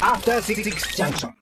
After Six Junction.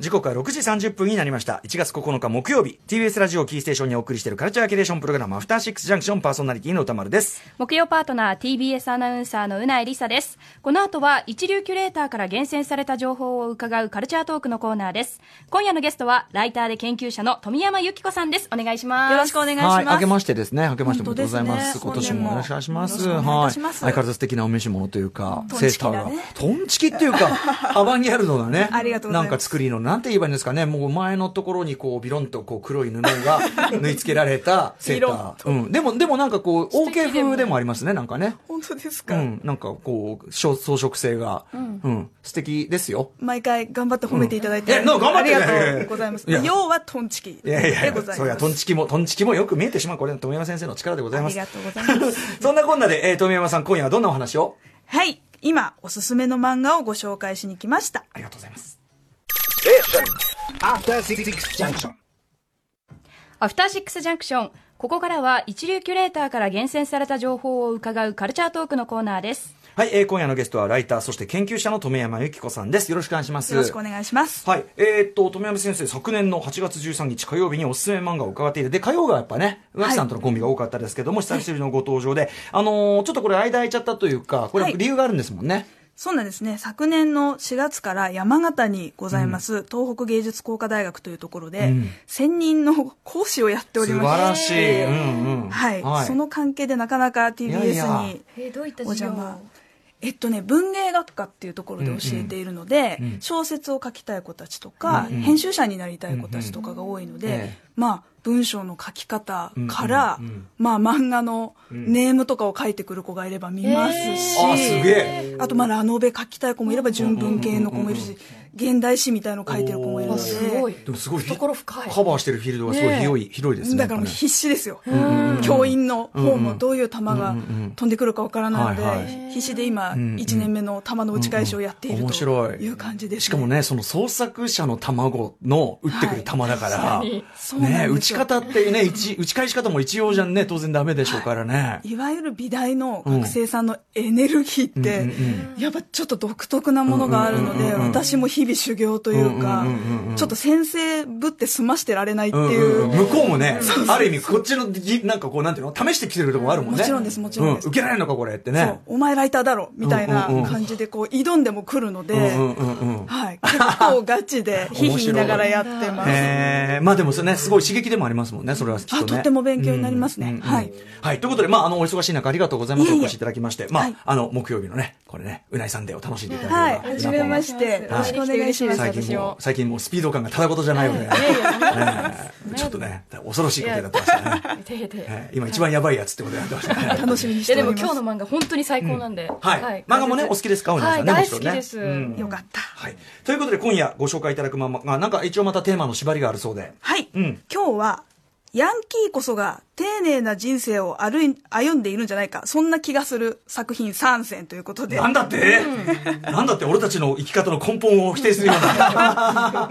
時刻は6時30分になりました。1月9日木曜日、TBS ラジオをキーステーションにお送りしているカルチャーキュレーションプログラム、アフターシックスジャンクションパーソナリティの歌丸です。木曜パートナー TBS アナウンサーのうないりさですこの後は一流キュレーターから厳選された情報を伺うカルチャートークのコーナーです今夜のゲストはライターで研究者の富山由紀子さんですお願いしますよろしくお願いします。はい、明けましてですね。明けましておめでとうございます。ね今年もよろしくお願いします。はい。相変わらず素敵なお召し物というか、セーターが。トンチキっていうか、アバンギャルドなね。ありがとうございますなんか作りの、なんて言えばいいんですかね。もう前のところにこう、ビロンとこう黒い布が 縫い付けられたセーター。うん。でも、でもなんかこう、OK 風でもありますね。なんかね。本当ですか、うん。なんかこう、装装飾性が。うん。素敵ですよ。毎回頑張って褒めていただいて、うん頑張ってありがとうございます。要はトンチキいでやいやいや。そうや、トンチキも、トンチキもよく見えてしまう。これは富山先生の力でございます。ありがとうございます。そんなこんなで、えー、富山さん、今夜はどんなお話を？はい。今、おすすめの漫画をご紹介しに来ました。ありがとうございます。After Six Junction. アフターシックスジャンクションここからは一流キュレーターから厳選された情報を伺うカルチャートークのコーナーですはい、えー、今夜のゲストはライター、そして研究者の富山由紀子さんです。よろしくお願いします。よろしくお願いします。はい。えーっと、富山先生、昨年の8月13日火曜日におすすめ漫画を伺っている。で、火曜がやっぱね、宇垣さんとのコンビが多かったですけども、久しぶりのご登場で、あのーちょっとこれ間空いちゃったというか、これはい理由があるんですもんね。そうなんですね。昨年の4月から山形にございます、東北芸術工科大学というところで、うん。専任の講師をやっており素まして。晴らしい。うんうん。はい、その関係でなかなか TBS にいや。いやえーどういったお邪魔。えっとね文芸学科っていうところで教えているので、うん。うん。小説を書きたい子たちとか、うんうん。編集者になりたい子たちとかが多いので、うんうん。ええ。まあ文章の書き方から、うんうん。うんまあ漫画のん。ネームとかを書いてくる子がいれば見ますし、あ、すげえ。あとまあラノベ書きたい子もいれば純文系の子もいるし、現代詩みたいの書いてる子もいるので、すごい。でもすごい、懐深い。カバーしてるフィールドがすごい広い、広いですね。だからもう必死ですよ、教員の方もどういう球が飛んでくるかわからないので、必死で今、んうん。1年目の球の打ち返しをやっている面と白いいう感じです、しかもね、その創作者の卵の打ってくる球だから、ね、よ打ち方ってね、一打ち返し方も一応じゃね、当然ダメでしょうからね。いわゆる美大の学生さんのエネルギーって、やっぱちょっと独特なものがあるので、うんうんうんうん私も日々修行というかちょっと先生ぶって済ましてられないってうんいう、向こうもね、ある意味こっちのじ、なんかこう、なんていうの試してきてるところあるもんね。もちろんですもちろんですう受けられるのか、これってそうね。お前ライターだろみたいな感じでこう挑んでも来るので。はい、結構ガチで ひひながらやってます。えー、まあでもね、すごい刺激でもありますもんね、それはきっとね。あとっても勉強になりますねはい。はい。ということで、まあ、あの、お忙しい中ありがとうございます。お越しいただきまして。まあ、はいあの、木曜日のね、これね、うないさんデーを楽しんでいただはい、ければ。はじめまして、よろしくお願いします。最近もう、最近もうスピード感がただことじゃないよね。ええちょっとね、恐ろしいことになってましたね。今一番やばいやつってことになってましたね。楽しみにしいやでも。今日の漫画本当に最高なんで、はい。漫画もね、お好きですか、おはい、ね、大好きです、うんよかった。はい。ということで、今夜ご紹介いただく漫画が、なんか一応またテーマの縛りがあるそうで。はい、うん今日は、ヤンキーこそが丁寧な人生を歩い歩んでいるんじゃないか、そんな気がする作品3選ということで。なんだって、なんだって俺たちの生き方の根本を否定するような。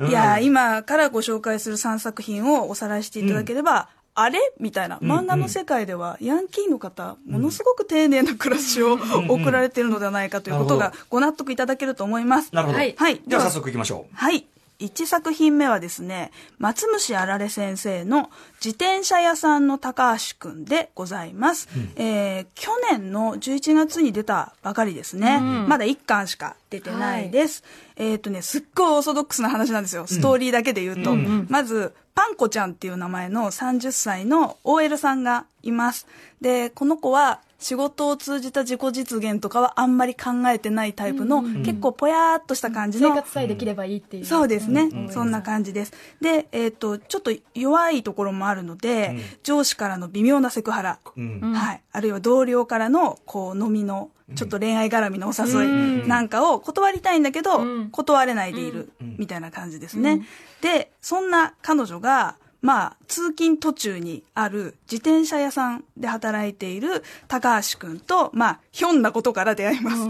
いやー、今からご紹介する3作品をおさらいしていただければ、あれ？みたいな。漫画の世界では、ヤンキーの方、ものすごく丁寧な暮らしを送られているのではないかということがご納得いただけると思います。なるほど。はいはいでは早速行きましょう。はい。1作品目はですね、松虫あられ先生の自転車屋さんの高橋くんでございます。えー去年の11月に出たばかりですね。まだ1巻しか出てないです。えっ、とね、すっごいオーソドックスな話なんですよ。ストーリーだけで言うと。まず、パンコちゃんっていう名前の30歳の OL さんがいます。で、この子は仕事を通じた自己実現とかはあんまり考えてないタイプの、結構ぽやーっとした感じの生活さえできればいいっていう。そうですね、そんな感じです。で、えっ、と、ちょっと弱いところもあるので、上司からの微妙なセクハラ、うん。はい、あるいは同僚からの、こう、飲みの、ちょっと恋愛絡みのお誘いなんかを断りたいんだけど、ん。断れないでいる、みたいな感じですね。で、そんな彼女が、まあ、通勤途中にある自転車屋さんで働いている高橋くんと、まあ、ひょんなことから出会います。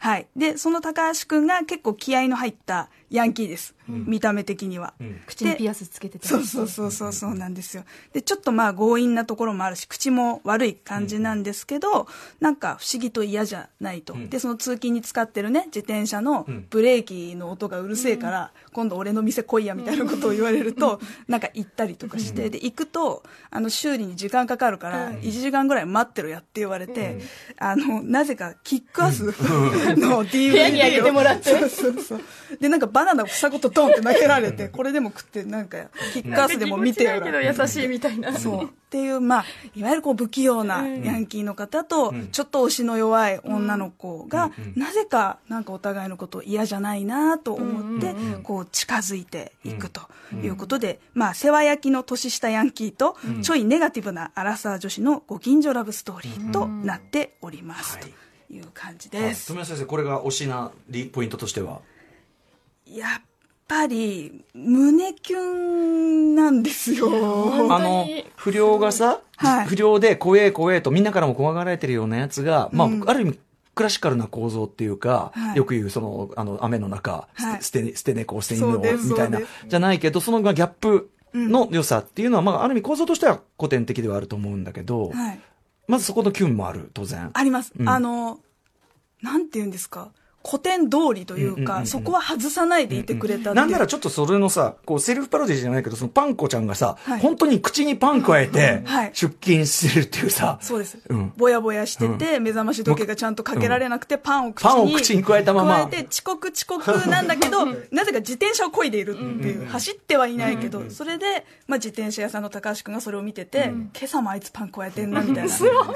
はい。で、その高橋くんが結構気合いの入ったヤンキーです。見た目的には。口にピアスつけてたそうそうそうそうそうなんですよ。で、ちょっとまあ強引なところもあるし、口も悪い感じなんですけど、なんか不思議と嫌じゃないと。で、その通勤に使ってるね、自転車のブレーキの音がうるせえから、今度俺の店来いやみたいなことを言われると、なんか行ったりとかして、で、行くと、あの、修理に時間かかるから、1時間ぐらい待ってろやって言われて、あの、なぜかキックアスの DVD を。部屋にあげてもらって。そうそうそう。で、なんかバナナを房ごとドンって投げられて、これでも食って、なんか、キックアスでも見てよけど優しいみたいなそう。っていう、まあ、いわゆるこう不器用なヤンキーの方と、ちょっと推しの弱い女の子が、なぜか、なんかお互いのことを嫌じゃないなと思って、こう近づいていくということで、まあ、世話焼きの年下ヤンキーと、ちょいネガティブなアラサー女子のご近所ラブストーリーとなっております。という感じはい。です。富谷先生これが推しなリポイントとしては？やっぱり、胸キュンなんですよ。あの不良がさ、はい。不良で怖え怖えとみんなからも怖がられてるようなやつが、まあ、ある意味クラシカルな構造っていうか、はい。よく言うそのあの雨の中、はい。捨て捨て猫捨て犬をみたいなじゃないけどそのギャップの良さっていうのは、まあ、ある意味構造としては古典的ではあると思うんだけど、はい。まずそこのキュンもある当然。あります。うん。あの、なんて言うんですか？古典通りというか、そこは外さないでいてくれたっていう。なんならちょっとそれのさ、こうセルフパロディじゃないけど、そのパンコちゃんがさ、はい。本当に口にパン加えてはい、出勤してるっていうさ、そうです、うん。ぼやぼやしてて、目覚まし時計がちゃんとかけられなくて、パンを口にパンを口に加えたまま。加えて遅刻遅刻なんだけどなぜか自転車を漕いでいるっていう、走ってはいないけど、それで、まあ、自転車屋さんの高橋君がそれを見てて、今朝もあいつパン加えてんなみたいな。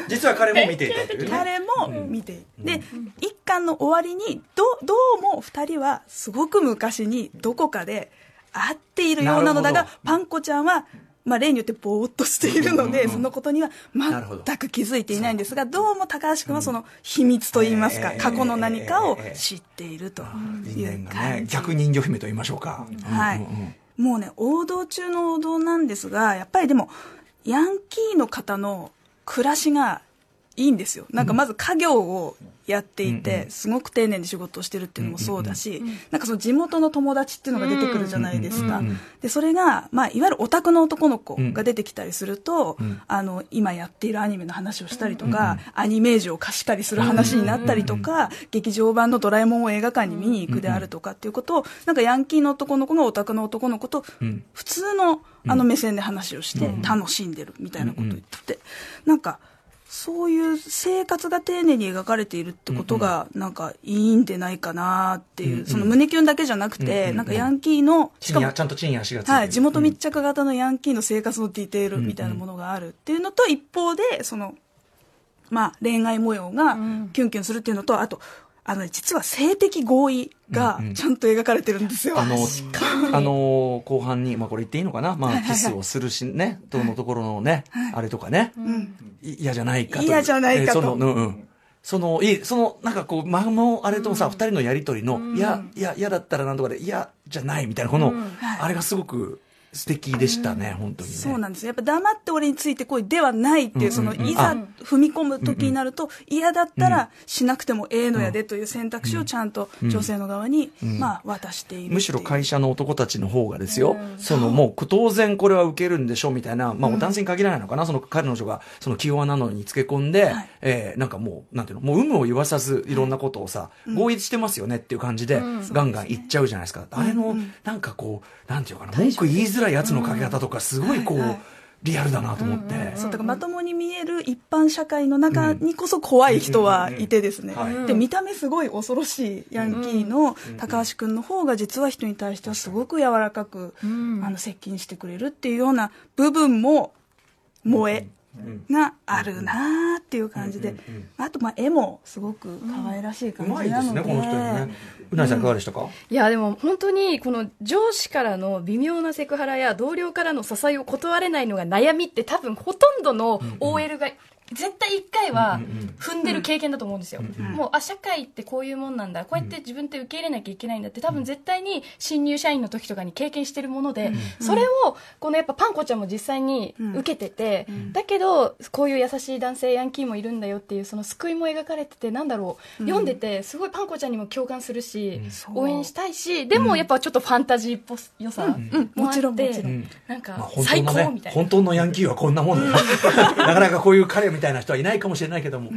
実は彼も見ていたというね。彼も見ていて、で一巻の終わりにどどうも2人はすごく昔にどこかで会っているようなのだがパンコちゃんは、まあ、例によってぼーっとしているので、そのことには全く気づいていないんですがどうも高橋君はその秘密といいますか、えー過去の何かを知っていると因いう感、じ。逆人魚姫と言いましょうか。はい、もうね王道中の王道なんですがやっぱりでもヤンキーの方の暮らしがいいんですよ。なんかまず家業をやっていて、すごく丁寧に仕事をしてるっていうのもそうだし、なんかその地元の友達っていうのが出てくるじゃないですか、でそれが、まあ、いわゆるオタクの男の子が出てきたりすると、あの今やっているアニメの話をしたりとか、アニメージュを貸し借りする話になったりとか、劇場版の「ドラえもん」を映画館に見に行くであるとかっていうことをなんかヤンキーの男の子がオタクの男の子と普通のあの目線で話をして楽しんでるみたいなことを言っててなんかそういう生活が丁寧に描かれているってことがなんかいいんでないかなっていうその胸キュンだけじゃなくてなんかヤンキーのしかもちゃんと地に足がついてる。はい、地元密着型のヤンキーの生活のディテールみたいなものがあるっていうのと、一方で、その、まあ、恋愛模様がキュンキュンするっていうのと、あと、あのね、実は性的合意がちゃんと描かれてるんですよ。あの、あの、後半に、まあこれ言っていいのかな？まあキスをするしね、とのところのね、あれとかね、い嫌じゃないかという。嫌じゃないかと。えーその、うんうん。その、いい、その、なんかこう、まのあれとさ、二人のやりとりの、いや、いや、嫌だったらなんとかで、嫌じゃないみたいな、この、あれがすごく素敵でしたね、本当にね。そうなんです。よやっぱ黙って俺についてこいではないっていう、そのいざ踏み込む時になると、嫌だったらしなくてもええのやでという選択肢をちゃんと女性の側に、まあ、渡しているむしろ会社の男たちの方がですよ、そのもう当然これは受けるんでしょみたいな、まあ男性に限らないのかな、その彼女がその気弱なのにつけ込んで、はい。えーなんかもう、なんていうの、もう有無を言わさずいろんなことをさ、合意してますよねっていう感じで、ガンガン言っちゃうじゃないですか。あれの、なんかこう、なんていうかな、文句言いづらいやつのかけ方とか、すごいこう、はいはい。リアルだなと思って。そうだからまともに見える一般社会の中にこそ怖い人はいてですね、で見た目すごい恐ろしいヤンキーの高橋君の方が実は人に対してはすごく柔らかく、あの接近してくれるっていうような部分も萌えがあるなーっていう感じで、あとまあ絵もすごく可愛らしい感うまいじなので、ですね、この人ね。うなぎさんいかがでしたか、いやでも本当にこの上司からの微妙なセクハラや同僚からの支えを断れないのが悩みって多分ほとんどの OL が絶対一回は踏んでる経験だと思うんですよ、もうあ社会ってこういうもんなんだ。こうやって自分って受け入れなきゃいけないんだって多分絶対に新入社員の時とかに経験してるもので、それをこのやっぱパンコちゃんも実際に受けてて、だけどこういう優しい男性ヤンキーもいるんだよっていうその救いも描かれててなんだろう、読んでてすごいパンコちゃんにも共感するし、応援したいしでもやっぱちょっとファンタジーっぽ良さもあって、もちろんもちろん。なんか最当のね高みたいな。本当のヤンキーはこんなもんだよ なかなかこういう彼みたいな人はいないかもしれないけども、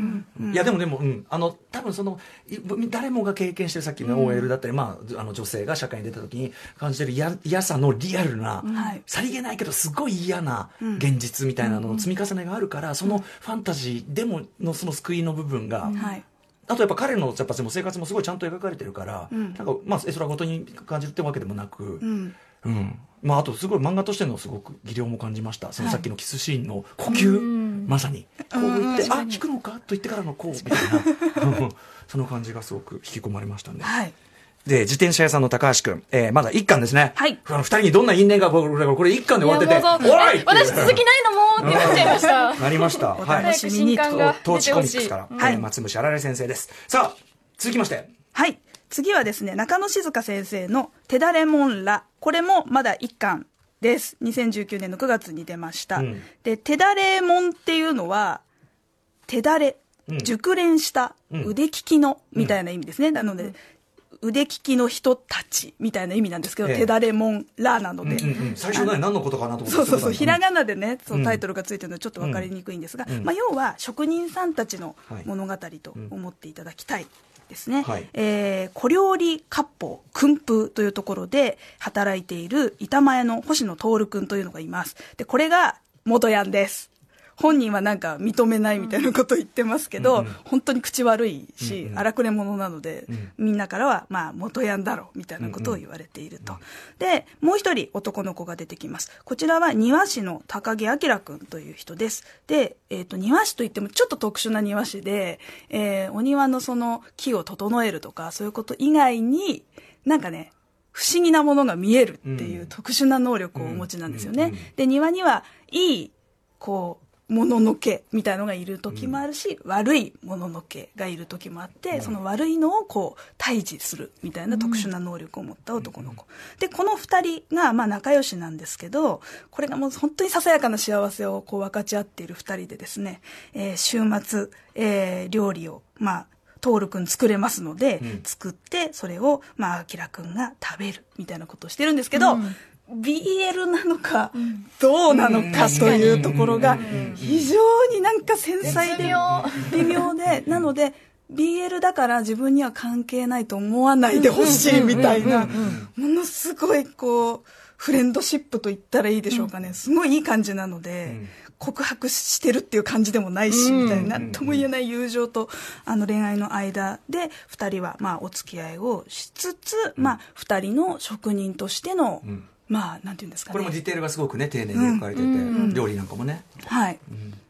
いやでもでも、うん、あの多分そのい誰もが経験してるさっきの OL だったり、まあ、あの女性が社会に出た時に感じてる嫌嫌さのリアルな、はい。さりげないけどすごい嫌な現実みたいなのの積み重ねがあるから、そのファンタジーでものその救いの部分が、はい。あとやっぱ彼のやっぱ生活もすごいちゃんと描かれてるから、なんかまあ絵空ごとに感じるってわけでもなく、うん。うん。まあ、あとすごい漫画としてのすごく技量も感じました。そのさっきのキスシーンの呼吸、まさに。こう言って、あ引くのか？と言ってからのこうみたいな。う んその感じがすごく引き込まれましたね、はい。で自転車屋さんの高橋君、えーまだ一巻ですね。はい。あの二人にどんな因縁がこれこれ一巻で終わってて。おいえ私続きないのもうってなっちゃいました。なりました。おはい。楽しみにトーチコ。ミックスから、はい。えー松虫あられ先生です。さあ続きまして。はい。次はですね、中野静香先生の手だれもんら。これもまだ一巻です。2019年の9月に出ました。うん。で、手だれもんっていうのは、手だれ、うん。熟練したうん。腕利きの、みたいな意味ですね。なので、腕利きの人たちみたいな意味なんですけど、ええ。手だれもんらなので、うんうんうん。最初何何のことかなと思ってそうそうそう、ひらががなでね、そううん。タイトルがついてるのでちょっと分かりにくいんですが、うん。まあ、要は職人さんたちのはい。物語と思っていただきたいですね。はいえー小料理割烹訓風というところで働いている板前の星野徹君というのがいます。で、これが元ヤンです。本人はなんか認めないみたいなことを言ってますけど、うんうん本当に口悪いし、うんうん荒くれ者なので、うんみんなからは、まあ、元ヤンだろうみたいなことを言われていると。で、もう一人男の子が出てきます。こちらは庭師の高木明君という人です。で、えっ、と、庭師といってもちょっと特殊な庭師で、えーお庭のその木を整えるとか、そういうこと以外に、なんかね、不思議なものが見えるっていううん特殊な能力をお持ちなんですよね。うんうんで、庭にはいい、こう、もののけみたいのがいる時もあるし、悪いもののけがいる時もあって、その悪いのをこう退治するみたいな特殊な能力を持った男の子。で、この二人がまあ仲良しなんですけど、これがもう本当にささやかな幸せをこう分かち合っている二人でですね、えー週末、えー料理を、まあ、トールくん作れますので、うん。作って、それを、まあ、アキラくんが食べるみたいなことをしてるんですけど、BL なのか、どうなのかというところが、非常になんか繊細で微妙で、なので、BL だから自分には関係ないと思わないでほしいみたいな、ものすごいこう、フレンドシップと言ったらいいでしょうかね。すごいいい感じなので、告白してるっていう感じでもないし、みたいな、なん。とも言えない友情と、あの恋愛の間で、二人は、まあ、お付き合いをしつつ、まあ、二人の職人としての、んまあ、なんていうんですかね。これもディテールがすごくね丁寧に描かれてて、料理なんかもね。はい。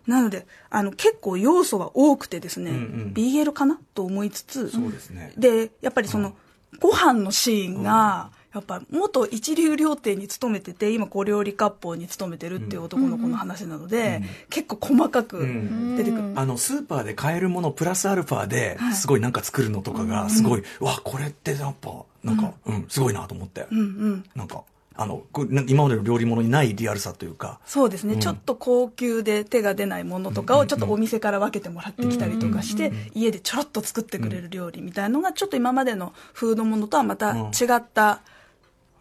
なので、あの、結構要素は多くてですね、うんうん。BL かなと思いつつ、そうですね。で、やっぱりその、ご飯のシーンが、やっぱ元一流料亭に勤めてて、今小料理割烹に勤めてるっていう男の子の話なので、結構細かくん。出てくる。あのスーパーで買えるものプラスアルファですごいなんか作るのとかがすごい、うわこれってやっぱなんか、うんすごいなと思って、うんうん。なんかあの今までの料理物にないリアルさというか。そうですね、ちょっと高級で手が出ないものとかをちょっとお店から分けてもらってきたりとかして、家でちょろっと作ってくれる料理みたいのが、ちょっと今までのフードものとはまた違った、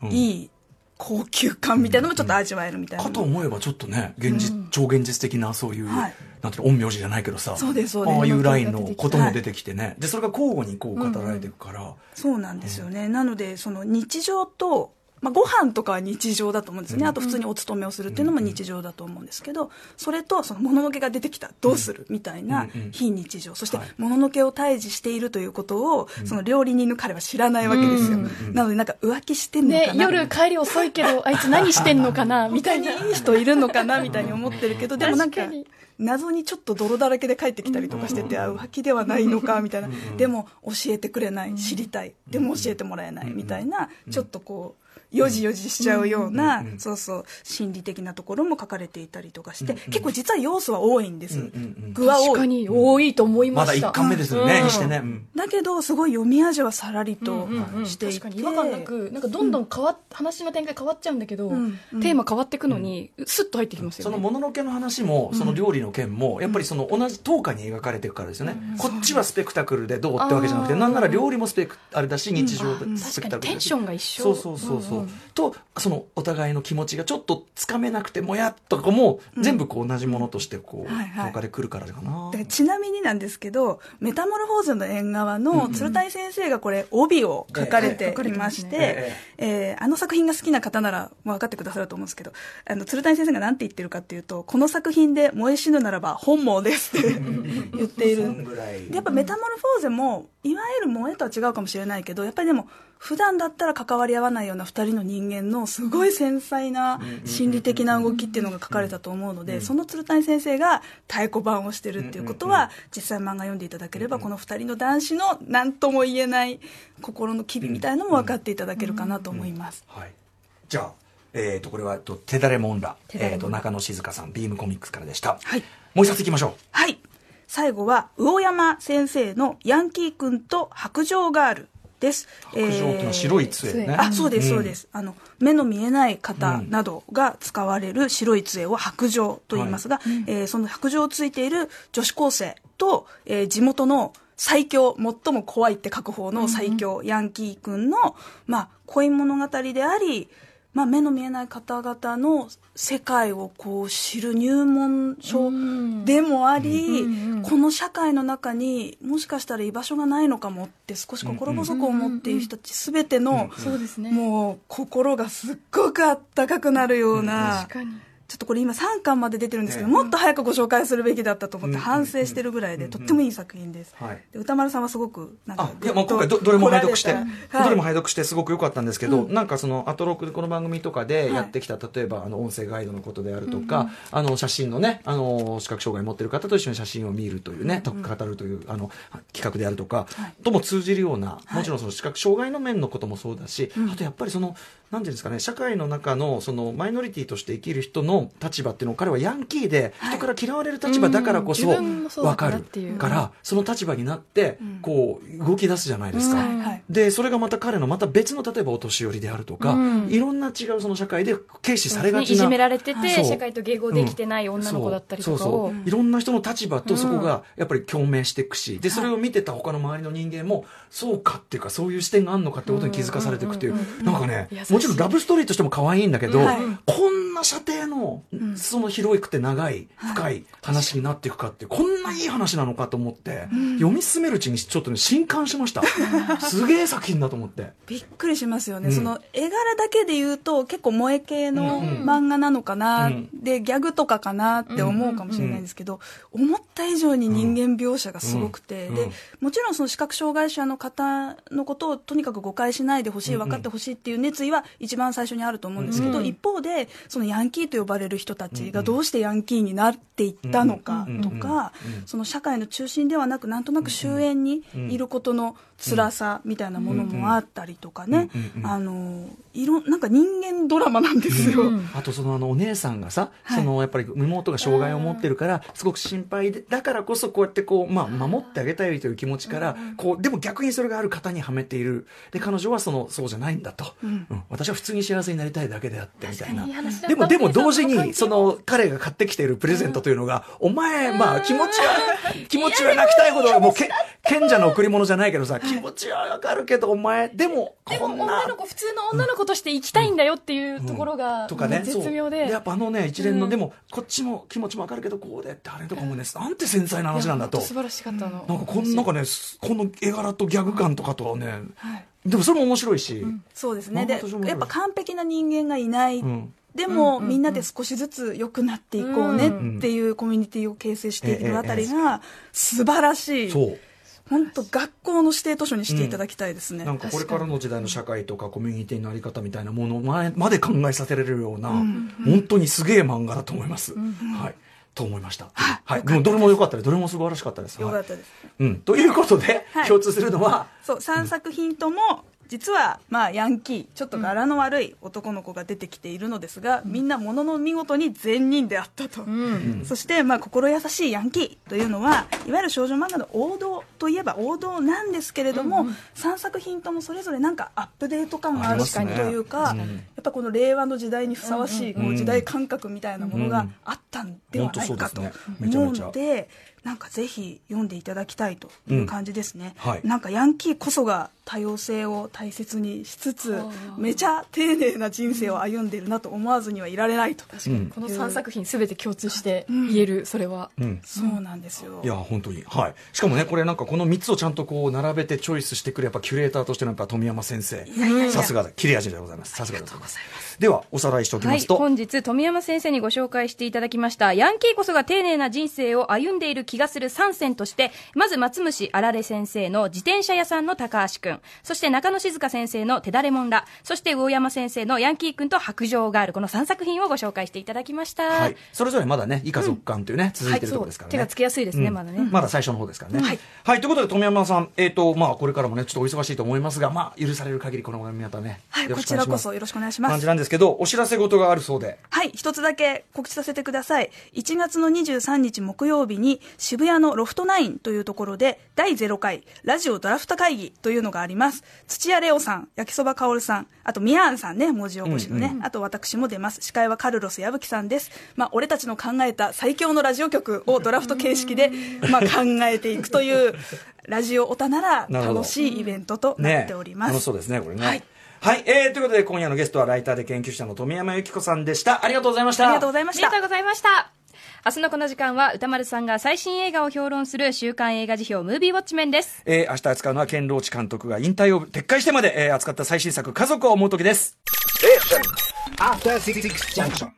いい高級感みたいなのもちょっと味わえるみたいな。かと思えばちょっとね現実、超現実的なそういう、はい。なんていうの陰陽師じゃないけどさ。そうですそうです。ああいうラインのことも出てきてね、でそれが交互にこう語られていくから、そうなんですよね、なのでその日常と、まあ、ご飯とかは日常だと思うんですよね、あと普通にお勤めをするっていうのも日常だと思うんですけどそれとそのもののけが出てきたどうするみたいなうんうん。非日常。そしてはい。もののけを退治しているということをその料理人の彼は知らないわけですよ、なのでなんか浮気してんのねか、な、夜帰り遅いけど、あいつ何してんのかなみたいな。いい人いるのかなみたいに思ってるけどでもなんか謎にちょっと泥だらけで帰ってきたりとかしてて、あ浮気ではないのかみたいな、でも教えてくれない。知りたい。でも教えてもらえないみたいな、ちょっとこうよじよじしちゃうような、そうそう、心理的なところも書かれていたりとかして、結構実は要素は多いんです。うんうんうん具は多い。確かに多いと思いままだした。1巻目ですよね、うん。にしてね。うん。だけど、すごい読み味はさらりとうんうん。うん。していて、確かに。違和感なくなんかどんどん変わっ、話の展開変わっちゃうんだけど、ん。うん。テーマ変わっていくのに、スッと入ってきますよそねのもののけの話も、その料理の件も、やっぱりその同じ等価に描かれていくからですよね。こっちはスペクタクルでどうってわけじゃなくて、なんなら料理もスペク、あれだし、日常スペクタクルだし。確かにテンションが一緒。そうそうそうそう。と、そのお互いの気持ちがちょっとつかめなくてもやっとかも、全部こう同じものとしてこう、はでくるからかな。でちなみになんですけど、メタモルフォーゼの縁側の鶴谷先生がこれ、帯を書かれていまして、ええーあの作品が好きな方なら分かってくださると思うんですけど、あの、鶴谷先生が何て言ってるかっていうと、この作品で燃え死ぬならば本望ですって 言っている。やっぱメタモルフォーゼも、いわゆる萌えとは違うかもしれないけど、やっぱりでも、普段だったら関わり合わないような二人の人間のすごい繊細な心理的な動きっていうのが書かれたと思うので、その鶴谷先生が太鼓判をしてるっていうことは、実際漫画読んでいただければ、この二人の男子の何とも言えない心の機微みたいのも分かっていただけるかなと思います。はい。じゃあ、えっ、と、これは、えっと、手だれもんら、えっ、と、中野静香さん、ビームコミックスからでした。はい。もう一冊いきましょう。はい。最後は、魚山先生のヤンキー君と白状ガールです。白状っていうのは白い杖ね。あ、そうです、うんそうです。あの、目の見えない方などが使われる白い杖を白状と言いますが、えーその白状をついている女子高生と、えー地元の最強、最も怖いって書く方の最強、ヤンキー君の、まあ、恋物語であり、まあ、目の見えない方々の世界をこう知る入門書でもあり、この社会の中にもしかしたら居場所がないのかもって少し心細く思っている人たち全ての、もう心がすっごくあったかくなるような、確かにちょっとこれ今3巻まで出てるんですけど、ねもっと早くご紹介するべきだったと思って反省してるぐらいで、とってもいい作品です、はい。で歌丸さんはすごくなんかあ、いや、もう今回ど、どれも拝読して、はい。どれも拝読してすごく良かったんですけど、なんかその、アトロックでこの番組とかでやってきた、例えば、あの、音声ガイドのことであるとか、あの、写真のね、あの、視覚障害を持ってる方と一緒に写真を見るというね、と語るという、あの、企画であるとか、とも通じるような、もちろんその視覚障害の面のこともそうだし、あとやっぱりその、なんていうんですかね、社会の中の、その、マイノリティとして生きる人の立場っていうのを、彼はヤンキーで、人から嫌われる立場だからこそ、分かるからその立場になって、こう、動き出すじゃないですか。で、それがまた彼のまた別の、例えばお年寄りであるとか、うん。いろんな違うその社会で軽視されがちな。いじめられてて、社会と迎合できてない女の子だったりとかを。そうそう。そういろんな人の立場とそこがやっぱり共鳴していくし、でそれを見てた他の周りの人間もそうかっていうかそういう視点があるのかってことに気づかされていくっていう、なんかねもちろんラブストーリーとしても可愛いんだけど、はい。こんな射程の、その広くて長い深い話になっていくかってこんないい話なのかと思って、読み進めるうちにちょっとね震撼しました。すげえ作品だと思って。びっくりしますよね、うん。その絵柄だけで言うと結構萌え系の漫画なのかな、うん。でギャグとかかなって思うかもしれないんですけど、思った以上に人間描写がすごくて、でもちろんその視覚障害者の方のことをとにかく誤解しないでほしい分かってほしいっていう熱意は一番最初にあると思うんですけど、一方でそのヤンキーと呼ばれる人たちがどうしてヤンキーになっていったのかとか、その社会の中心ではなくなんとなく終焉にいることの辛さみたいなものもあったりとかね、あのいろなんか人間ドラマなんですよ。あとそのあのお姉さんがさ、そのやっぱり妹が障害を持ってるから、すごく心配で、だからこそこうやってこう、まあ守ってあげたいという気持ちから、こう、でも逆にそれがある方にはめている。で、彼女はその、そうじゃないんだと。うん。私は普通に幸せになりたいだけであって、みたいな。でも、でも同時に、その、彼が買ってきているプレゼントというのが、お前、まあ気持ちは、気持ちは泣きたいほど、もうけ、賢者の贈り物じゃないけどさ、気持ちはわかるけど、お前、でも、こんな。女の子普通の女の子として生きたいんだよっていうところが、とかね、絶妙で。やっぱあのね一連の、でもこっちも気持ちもわかるけどこうでってあれとかもね、なんて繊細な話なんだと。素晴らしかったの、なんかこんなんかねこの絵柄とギャグ感とかとはね、はい。でもそれも面白いし、そうですね。でやっぱ完璧な人間がいない。んでも、みんなで少しずつ良くなっていこうねっていうコミュニティを形成しているあたりが素晴らしい。そう。本当学校の指定図書にしていただきたいですね。なんかこれからの時代の社会とかコミュニティのあり方みたいなものままで考えさせられるような、本当にすげえ漫画だと思います、はい。と思いました、はい、でもどれも良かったです。どれも素晴らしかったです。よかったです。はいうん、ということで、はい。共通するのはそう、3作品とも実は、まあ、ヤンキー、ちょっと柄の悪い男の子が出てきているのですが、みんなものの見事に善人であったと。そして、まあ、心優しいヤンキーというのは、いわゆる少女漫画の王道といえば王道なんですけれども、3作品ともそれぞれなんかアップデート感があるというか、やっぱこの令和の時代にふさわしい、こう時代感覚みたいなものがあったんではないかと思うので、なんかぜひ読んでいただきたいという感じですね。はい。なんかヤンキーこそが多様性を大切にしつつ、めちゃ丁寧な人生を歩んでいるなと思わずにはいられないと。うん。この3作品すべて共通して言える、それは。うん。そうなんですよ。いや本当に。はい。しかもねこれなんかこの3つをちゃんとこう並べてチョイスしてくるやっぱキュレーターとしてのやっぱ富山先生。さすがだ。切れ味でございます。さすがでございます。ではおさらいしておきはい、ますと、本日富山先生にご紹介していただきました。ヤンキーこそが丁寧な人生を歩んでいる気がする3選としてまず松虫あられ先生の自転車屋さんの高橋くん。そして中野静香先生の手だれもんら。そして魚山先生のヤンキーくんと白状ガール。この3作品をご紹介していただきました、はい、それぞれまだね以下続刊というね、続いてるところですからね、手がつきやすいですね、うん。まだね、まだ最初の方ですからね。はい、ということで、富山さん、えっ、と、まあ、これからもね、ちょっとお忙しいと思いますが、まあ、許される限り、この番組またね、はい、こちらこそよろしくお願いします。感じ。なんですけど、お知らせ事があるそうで。はい、一つだけ告知させてください。1月の23日木曜日に渋谷のロフトナインというところで第0回ラジオドラフト会議というのがあります。土屋レオさん、焼きそばかおるさん、あとミヤーンさんね、文字起こしのね、あと私も出ます。司会はカルロス矢吹さんです。まあ、俺たちの考えた最強のラジオ局をドラフト形式で、まあ、考えていくという、ラジオオタなら楽しいイベントとなねっております。楽しそうですね、これね。はい。はい、えー、ということで、今夜のゲストはライターで研究者の富山由紀子さんでした。ありがとうございました。ありがとうございましたありがと。うございました。明日のこの時間は歌丸さんが最新映画を評論する週刊映画辞表ムービーウォッチメンです。えー、明日扱うのは、ケンローチ監督が引退を撤回してまで、えー、扱った最新作、家族を思う時です。After Six Junction.